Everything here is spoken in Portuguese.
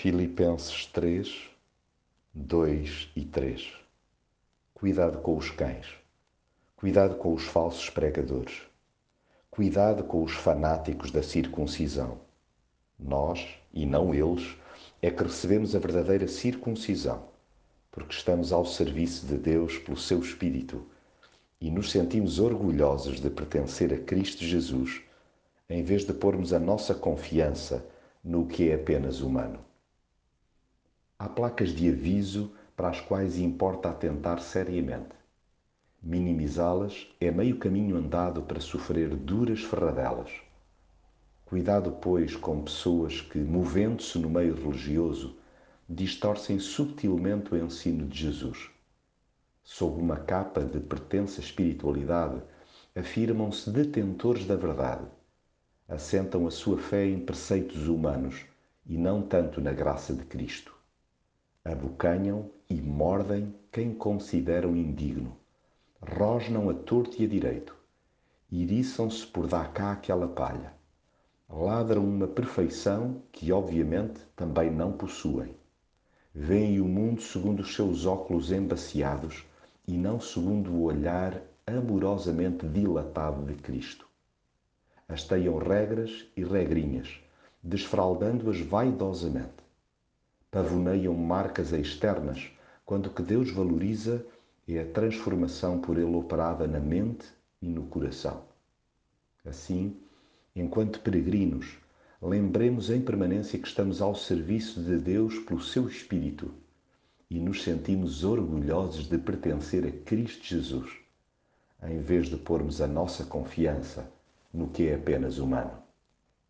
Filipenses 3, 2 e 3 Cuidado com os cães. Cuidado com os falsos pregadores. Cuidado com os fanáticos da circuncisão. Nós, e não eles, é que recebemos a verdadeira circuncisão, porque estamos ao serviço de Deus pelo seu Espírito e nos sentimos orgulhosos de pertencer a Cristo Jesus, em vez de pormos a nossa confiança no que é apenas humano. Há placas de aviso para as quais importa atentar seriamente. Minimizá-las é meio caminho andado para sofrer duras ferradelas. Cuidado, pois, com pessoas que, movendo-se no meio religioso, distorcem subtilmente o ensino de Jesus. Sob uma capa de pertença espiritualidade, afirmam-se detentores da verdade. Assentam a sua fé em preceitos humanos e não tanto na graça de Cristo abocanham e mordem quem consideram indigno, rosnam a torto e a direito, iriçam-se por dar cá aquela palha, ladram uma perfeição que, obviamente, também não possuem. Veem o mundo segundo os seus óculos embaciados e não segundo o olhar amorosamente dilatado de Cristo. Hasteiam regras e regrinhas, desfraldando-as vaidosamente pavoneiam marcas externas, quando o que Deus valoriza é a transformação por Ele operada na mente e no coração. Assim, enquanto peregrinos, lembremos em permanência que estamos ao serviço de Deus pelo seu Espírito e nos sentimos orgulhosos de pertencer a Cristo Jesus, em vez de pormos a nossa confiança no que é apenas humano.